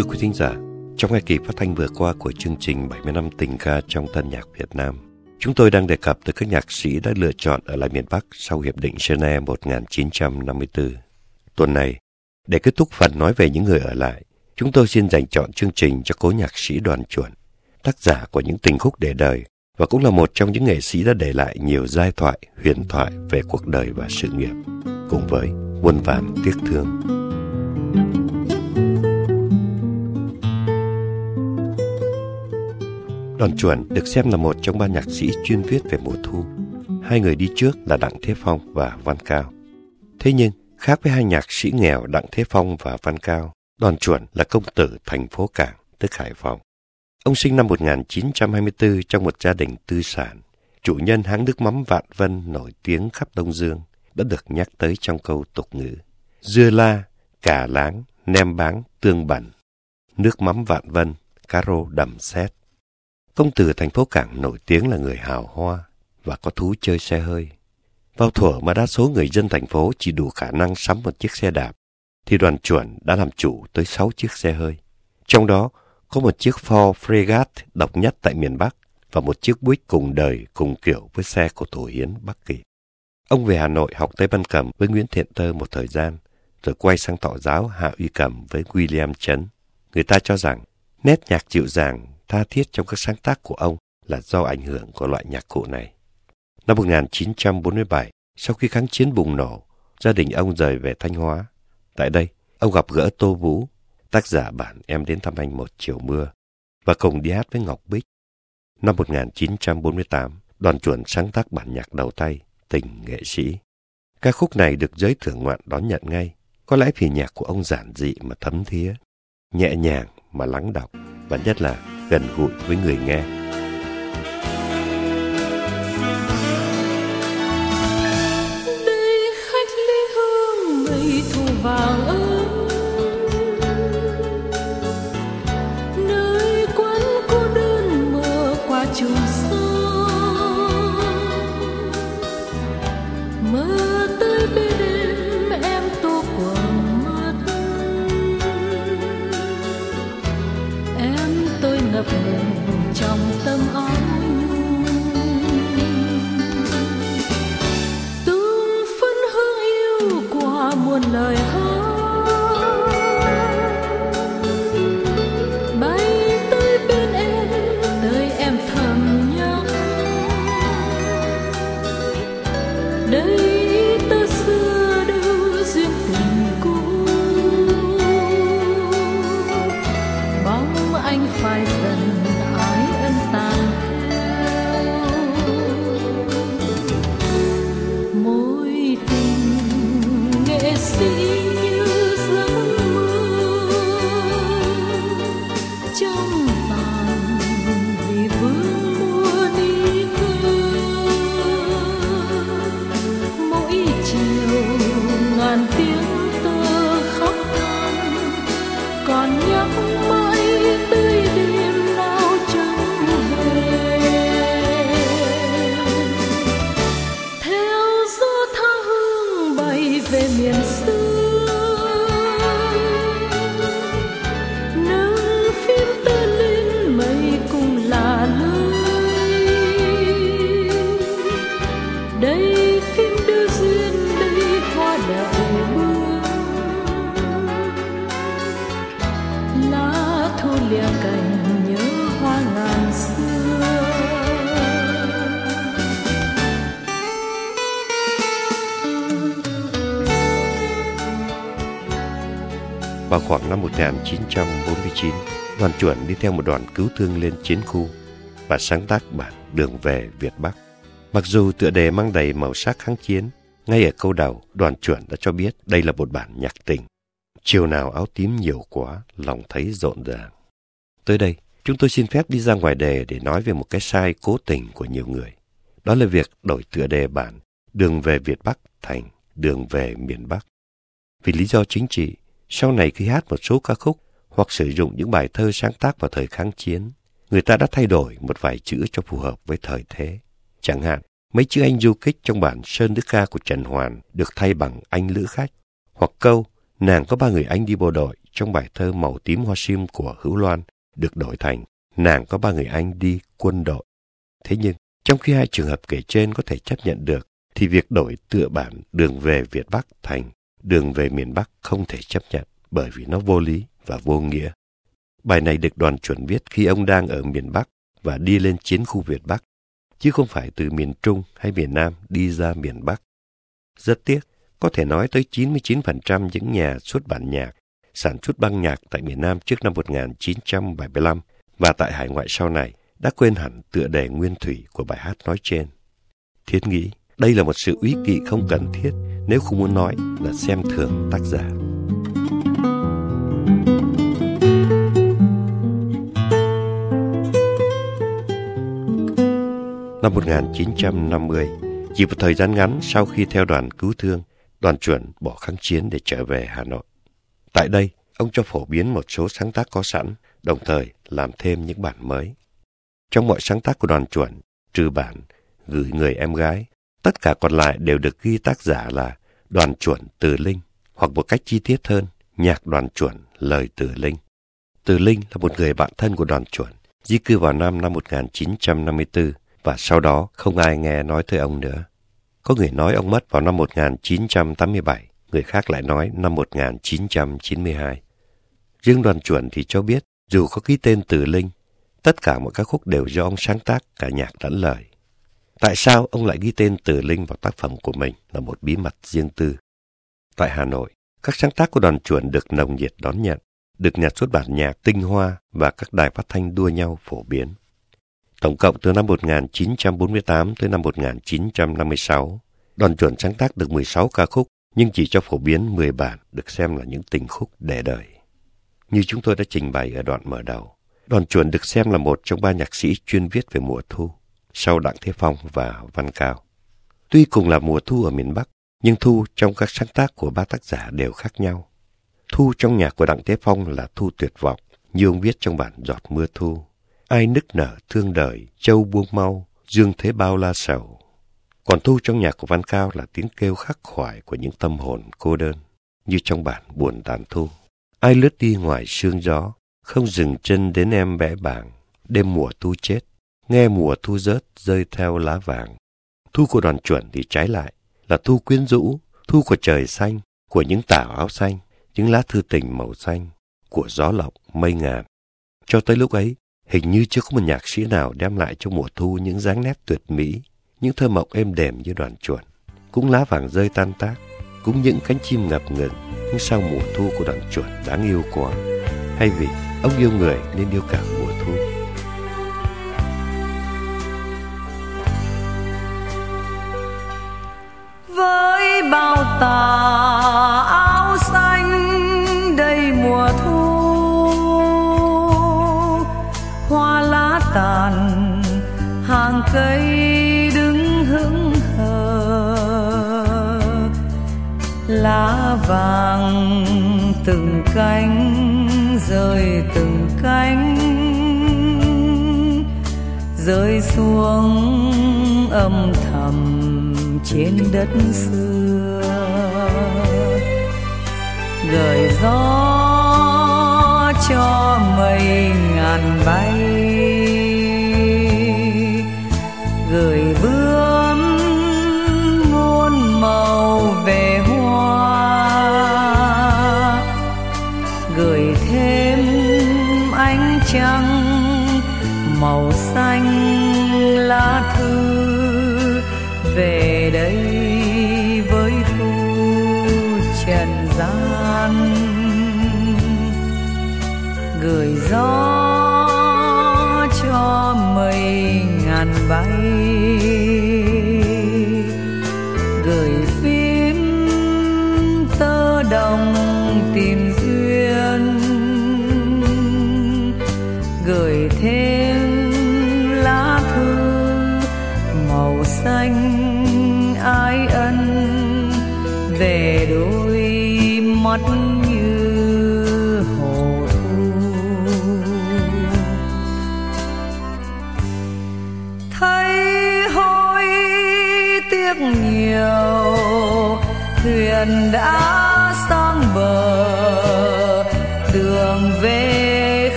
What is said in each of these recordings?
Thưa quý thính giả, trong hai kỳ phát thanh vừa qua của chương trình 70 năm tình ca trong tân nhạc Việt Nam, chúng tôi đang đề cập tới các nhạc sĩ đã lựa chọn ở lại miền Bắc sau Hiệp định Geneva 1954. Tuần này, để kết thúc phần nói về những người ở lại, chúng tôi xin dành chọn chương trình cho cố nhạc sĩ Đoàn Chuẩn, tác giả của những tình khúc để đời và cũng là một trong những nghệ sĩ đã để lại nhiều giai thoại, huyền thoại về cuộc đời và sự nghiệp, cùng với muôn vàn tiếc thương. Đoàn Chuẩn được xem là một trong ba nhạc sĩ chuyên viết về mùa thu. Hai người đi trước là Đặng Thế Phong và Văn Cao. Thế nhưng, khác với hai nhạc sĩ nghèo Đặng Thế Phong và Văn Cao, Đoàn Chuẩn là công tử thành phố Cảng, tức Hải Phòng. Ông sinh năm 1924 trong một gia đình tư sản. Chủ nhân hãng nước mắm Vạn Vân nổi tiếng khắp Đông Dương đã được nhắc tới trong câu tục ngữ. Dưa la, cà láng, nem báng, tương bẩn. Nước mắm Vạn Vân, cá rô đầm xét. Công tử thành phố Cảng nổi tiếng là người hào hoa và có thú chơi xe hơi. Vào thuở mà đa số người dân thành phố chỉ đủ khả năng sắm một chiếc xe đạp, thì đoàn chuẩn đã làm chủ tới 6 chiếc xe hơi. Trong đó có một chiếc Ford Fregat độc nhất tại miền Bắc và một chiếc Buick cùng đời cùng kiểu với xe của Tổ Hiến Bắc Kỳ. Ông về Hà Nội học Tây Ban Cầm với Nguyễn Thiện Tơ một thời gian, rồi quay sang tọ giáo Hạ Uy Cầm với William Trấn. Người ta cho rằng nét nhạc dịu dàng tha thiết trong các sáng tác của ông là do ảnh hưởng của loại nhạc cụ này. Năm 1947, sau khi kháng chiến bùng nổ, gia đình ông rời về Thanh Hóa. Tại đây, ông gặp gỡ Tô Vũ, tác giả bản Em đến thăm anh một chiều mưa, và cùng đi hát với Ngọc Bích. Năm 1948, đoàn chuẩn sáng tác bản nhạc đầu tay, Tình Nghệ Sĩ. Ca khúc này được giới thưởng ngoạn đón nhận ngay, có lẽ vì nhạc của ông giản dị mà thấm thía, nhẹ nhàng mà lắng đọc, và nhất là gần gũi với người nghe. Đây năm 1949, đoàn chuẩn đi theo một đoàn cứu thương lên chiến khu và sáng tác bản Đường về Việt Bắc. Mặc dù tựa đề mang đầy màu sắc kháng chiến, ngay ở câu đầu, đoàn chuẩn đã cho biết đây là một bản nhạc tình. Chiều nào áo tím nhiều quá, lòng thấy rộn ràng. Tới đây, chúng tôi xin phép đi ra ngoài đề để nói về một cái sai cố tình của nhiều người. Đó là việc đổi tựa đề bản Đường về Việt Bắc thành Đường về miền Bắc. Vì lý do chính trị, sau này khi hát một số ca khúc hoặc sử dụng những bài thơ sáng tác vào thời kháng chiến, người ta đã thay đổi một vài chữ cho phù hợp với thời thế. Chẳng hạn, mấy chữ anh du kích trong bản Sơn Đức Ca của Trần Hoàn được thay bằng anh lữ khách, hoặc câu nàng có ba người anh đi bộ đội trong bài thơ Màu tím hoa sim của Hữu Loan được đổi thành Nàng có ba người anh đi quân đội. Thế nhưng, trong khi hai trường hợp kể trên có thể chấp nhận được, thì việc đổi tựa bản đường về Việt Bắc thành đường về miền Bắc không thể chấp nhận bởi vì nó vô lý và vô nghĩa. Bài này được đoàn chuẩn viết khi ông đang ở miền Bắc và đi lên chiến khu Việt Bắc, chứ không phải từ miền Trung hay miền Nam đi ra miền Bắc. Rất tiếc, có thể nói tới 99% những nhà xuất bản nhạc sản xuất băng nhạc tại miền Nam trước năm 1975 và tại hải ngoại sau này đã quên hẳn tựa đề nguyên thủy của bài hát nói trên. Thiết nghĩ đây là một sự úy kỵ không cần thiết nếu không muốn nói là xem thường tác giả. Năm 1950, chỉ một thời gian ngắn sau khi theo đoàn cứu thương, đoàn chuẩn bỏ kháng chiến để trở về Hà Nội. Tại đây, ông cho phổ biến một số sáng tác có sẵn, đồng thời làm thêm những bản mới. Trong mọi sáng tác của đoàn chuẩn, trừ bản gửi người em gái, tất cả còn lại đều được ghi tác giả là đoàn chuẩn Từ Linh, hoặc một cách chi tiết hơn, nhạc đoàn chuẩn lời Từ Linh. Từ Linh là một người bạn thân của đoàn chuẩn, di cư vào năm năm 1954 và sau đó không ai nghe nói tới ông nữa. Có người nói ông mất vào năm 1987, người khác lại nói năm 1992. Riêng đoàn chuẩn thì cho biết, dù có ký tên Từ Linh, tất cả mọi ca khúc đều do ông sáng tác cả nhạc lẫn lời. Tại sao ông lại ghi tên Từ Linh vào tác phẩm của mình là một bí mật riêng tư. Tại Hà Nội, các sáng tác của đoàn chuẩn được nồng nhiệt đón nhận, được nhà xuất bản nhạc tinh hoa và các đài phát thanh đua nhau phổ biến. Tổng cộng từ năm 1948 tới năm 1956, đoàn chuẩn sáng tác được 16 ca khúc nhưng chỉ cho phổ biến 10 bản được xem là những tình khúc để đời. Như chúng tôi đã trình bày ở đoạn mở đầu, đoàn chuẩn được xem là một trong ba nhạc sĩ chuyên viết về mùa thu, sau Đặng Thế Phong và Văn Cao. Tuy cùng là mùa thu ở miền Bắc, nhưng thu trong các sáng tác của ba tác giả đều khác nhau. Thu trong nhạc của Đặng Thế Phong là thu tuyệt vọng, như ông viết trong bản Giọt Mưa Thu. Ai nức nở thương đời, châu buông mau, dương thế bao la sầu. Còn thu trong nhạc của Văn Cao là tiếng kêu khắc khoải của những tâm hồn cô đơn, như trong bản Buồn tàn thu. Ai lướt đi ngoài sương gió, không dừng chân đến em bẽ bảng, đêm mùa thu chết, nghe mùa thu rớt rơi theo lá vàng. Thu của đoàn chuẩn thì trái lại, là thu quyến rũ, thu của trời xanh, của những tảo áo xanh, những lá thư tình màu xanh, của gió lộng, mây ngàn. Cho tới lúc ấy, hình như chưa có một nhạc sĩ nào đem lại cho mùa thu những dáng nét tuyệt mỹ, những thơ mộng êm đềm như đoàn chuẩn. Cũng lá vàng rơi tan tác, cũng những cánh chim ngập ngừng, nhưng sao mùa thu của đoàn chuẩn đáng yêu quá. Hay vì ông yêu người nên yêu cả mùa thu. Với bao tà áo xanh đầy mùa thu. Hoa lá tàn, hàng cây đứng hững hờ. Lá vàng từng cánh rơi từng cánh. Rơi xuống âm trên đất xưa. Gửi gió cho mây ngàn bay. Gửi bướm muôn màu về hoa. Gửi thêm ánh trăng màu xanh lá thư về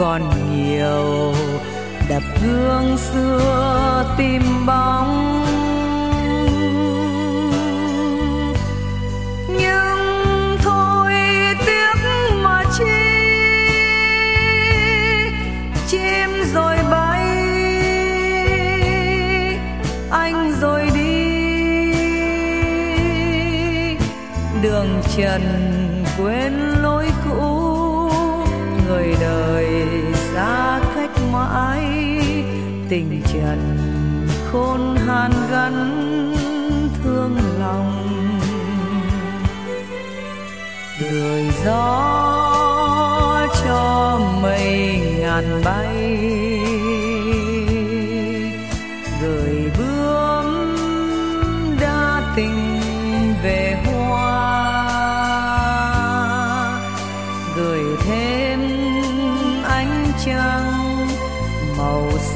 còn nhiều. Đập hương xưa tìm bóng. Nhưng thôi tiếc mà chi, chim rồi bay, anh rồi đi. Đường trần quên lối cũ người đời xa cách mãi, tình trần khôn hàn gắn thương lòng. Đời gió cho mây ngàn bay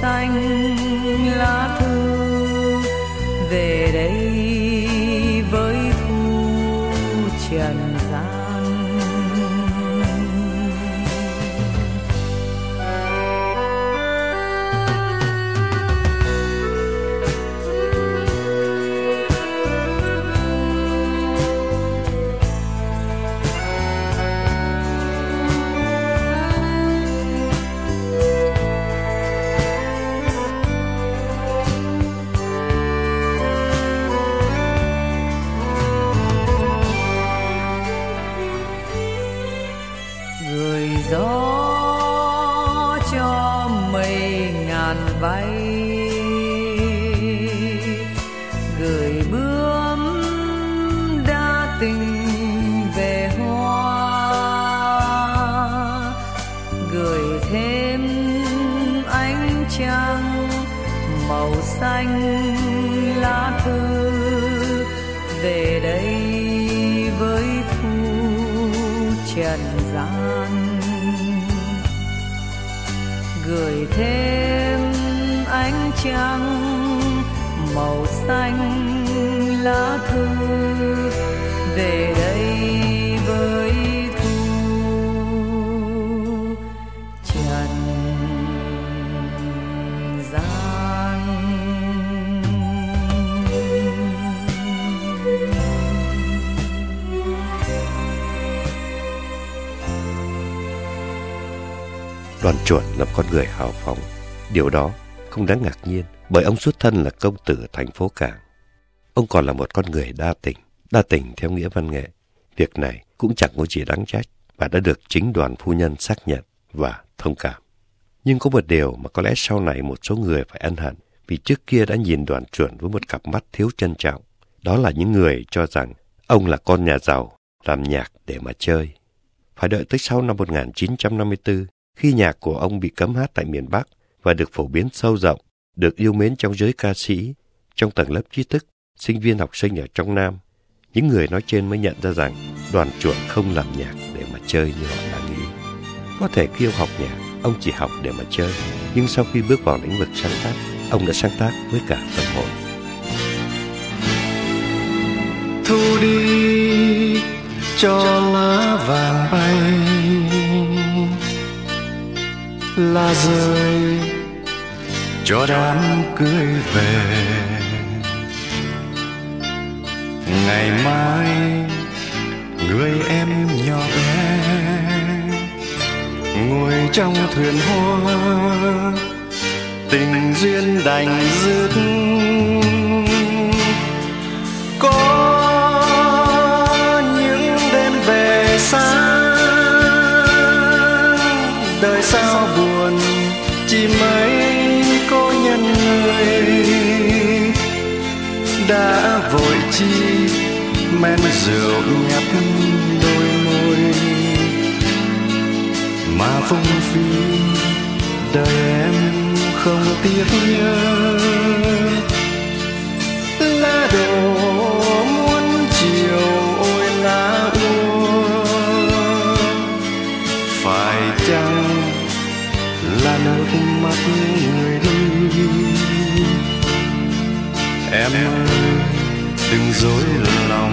xanh lá mây ngàn bay gửi trắng, màu xanh lá thư về đây với thu trần gian Đoàn chuẩn là con người hào phóng. Điều đó không đáng ngạc nhiên bởi ông xuất thân là công tử thành phố Cảng. Ông còn là một con người đa tình, đa tình theo nghĩa văn nghệ. Việc này cũng chẳng có gì đáng trách và đã được chính đoàn phu nhân xác nhận và thông cảm. Nhưng có một điều mà có lẽ sau này một số người phải ân hận vì trước kia đã nhìn đoàn chuẩn với một cặp mắt thiếu trân trọng. Đó là những người cho rằng ông là con nhà giàu, làm nhạc để mà chơi. Phải đợi tới sau năm 1954 khi nhạc của ông bị cấm hát tại miền Bắc và được phổ biến sâu rộng, được yêu mến trong giới ca sĩ, trong tầng lớp trí thức, sinh viên học sinh ở trong Nam. Những người nói trên mới nhận ra rằng đoàn chuột không làm nhạc để mà chơi như họ đã nghĩ. Có thể khi ông học nhạc, ông chỉ học để mà chơi, nhưng sau khi bước vào lĩnh vực sáng tác, ông đã sáng tác với cả tâm hồn. thu đi cho lá vàng bay lá rơi cho đám cưới về. Ngày mai, người em nhỏ bé ngồi trong thuyền hoa, tình duyên đành dứt. Có những đêm về xa, đời sao buồn, chỉ mấy đã vội chi, men rượu nhấp đôi môi. Mà phung phí đời em không tiếc nhớ. Lá đổ muôn chiều ôi lá úa. Phải chăng là nước mắt người đi? Em ơi đừng dối lòng.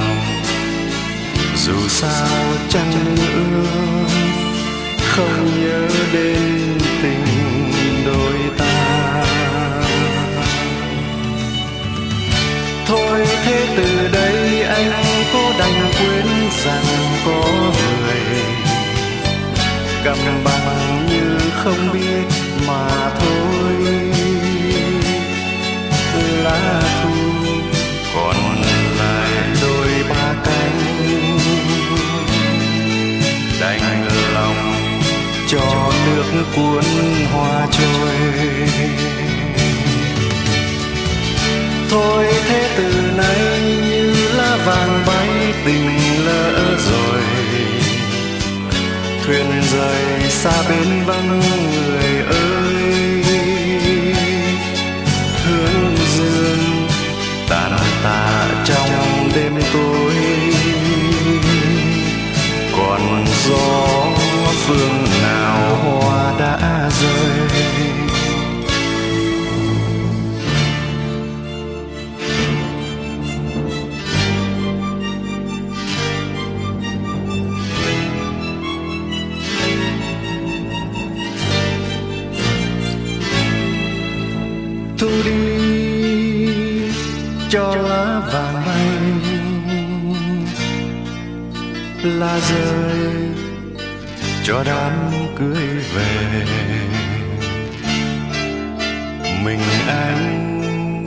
Dù sao chăng nữa, không nhớ đến tình đôi ta. Thôi thế từ đây anh cố đành quên rằng có người. Cầm bằng như không biết mà cuốn hoa trôi. Thôi thế từ nay như lá vàng bay, tình lỡ rồi. Thuyền rời xa bên vắng người ơi. Hướng dương tàn tàn. Lá là bay rơi. Cho đám cưới về. Mình anh,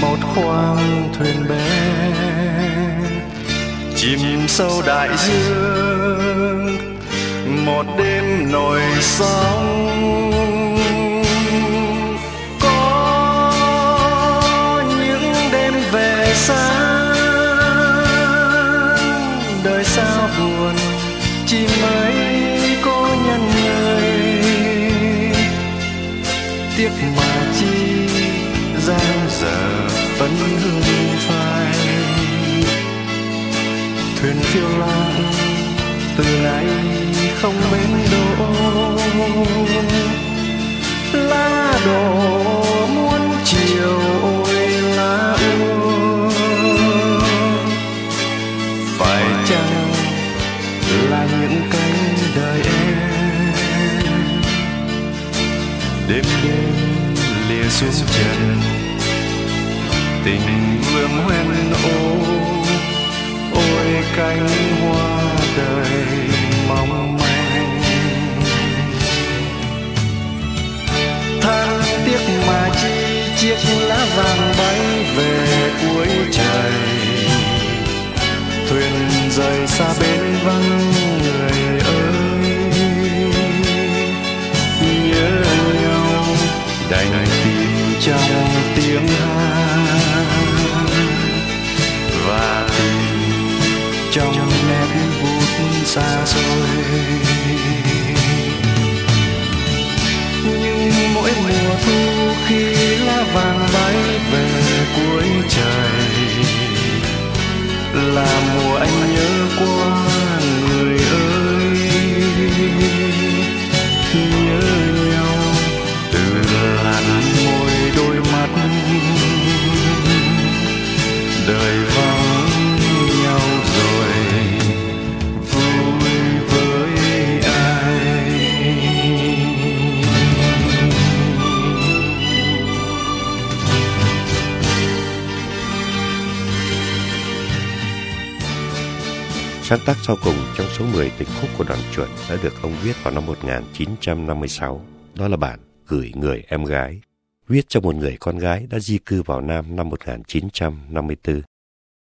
một khoang thuyền bé chìm sâu đại dương. Một đêm nổi sóng. Tiếc mà chi giang giờ vẫn hương phai. Thuyền phiêu lãng từ nay không bến đỗ. Lá đổ muôn chiều ôi xa xôi. Nhưng mỗi mùa thu khi lá vàng bay về cuối trời, là mùa anh nhớ qua Sáng tác sau cùng trong số 10 tình khúc của đoàn chuẩn đã được ông viết vào năm 1956. Đó là bản Gửi người em gái, viết cho một người con gái đã di cư vào Nam năm 1954.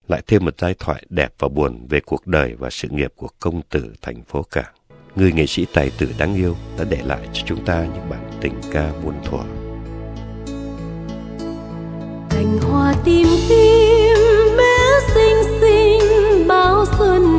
Lại thêm một giai thoại đẹp và buồn về cuộc đời và sự nghiệp của công tử thành phố Cảng. Người nghệ sĩ tài tử đáng yêu đã để lại cho chúng ta những bản tình ca muôn thuở. cành hoa tím tím bé xinh xinh bao xuân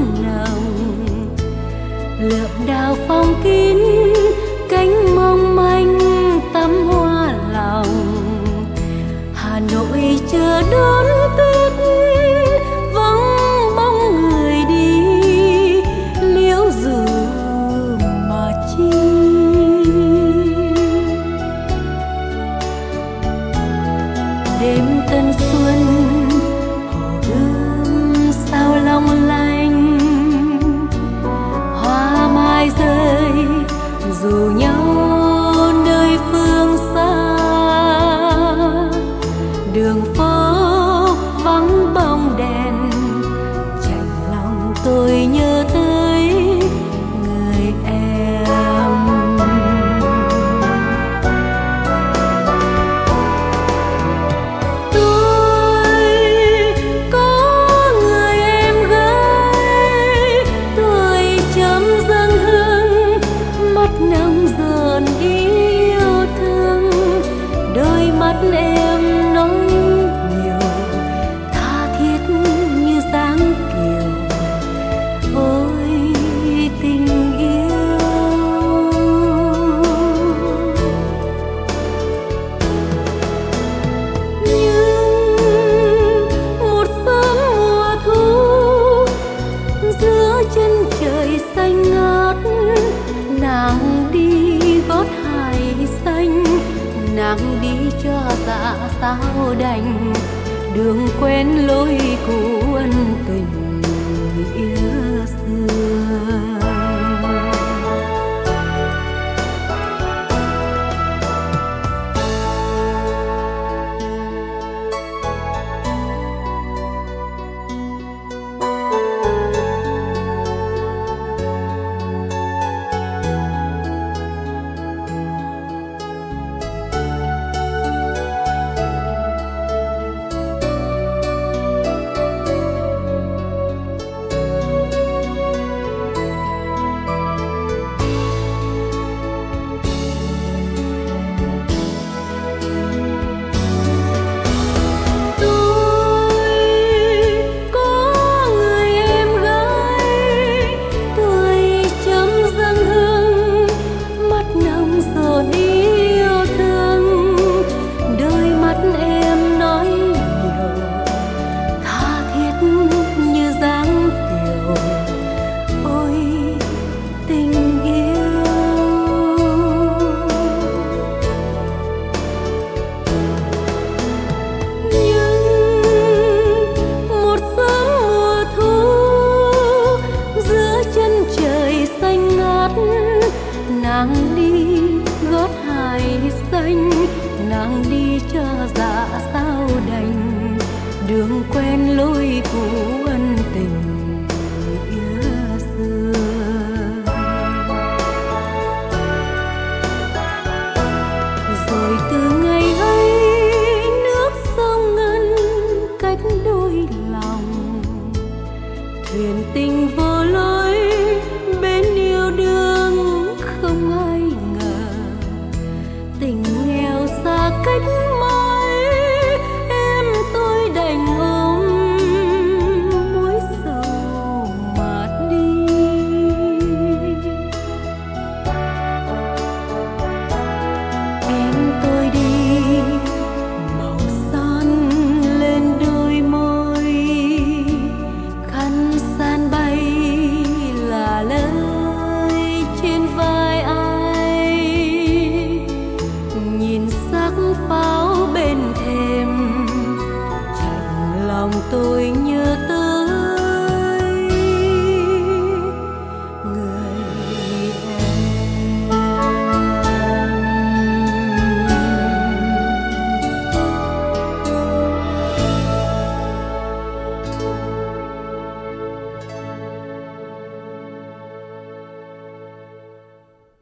nắng đi cho dạ sao đành. Đường quên lối cũ ân tình nghĩa xưa. nàng đi cho dạ sao đành. Đường quen lối cũ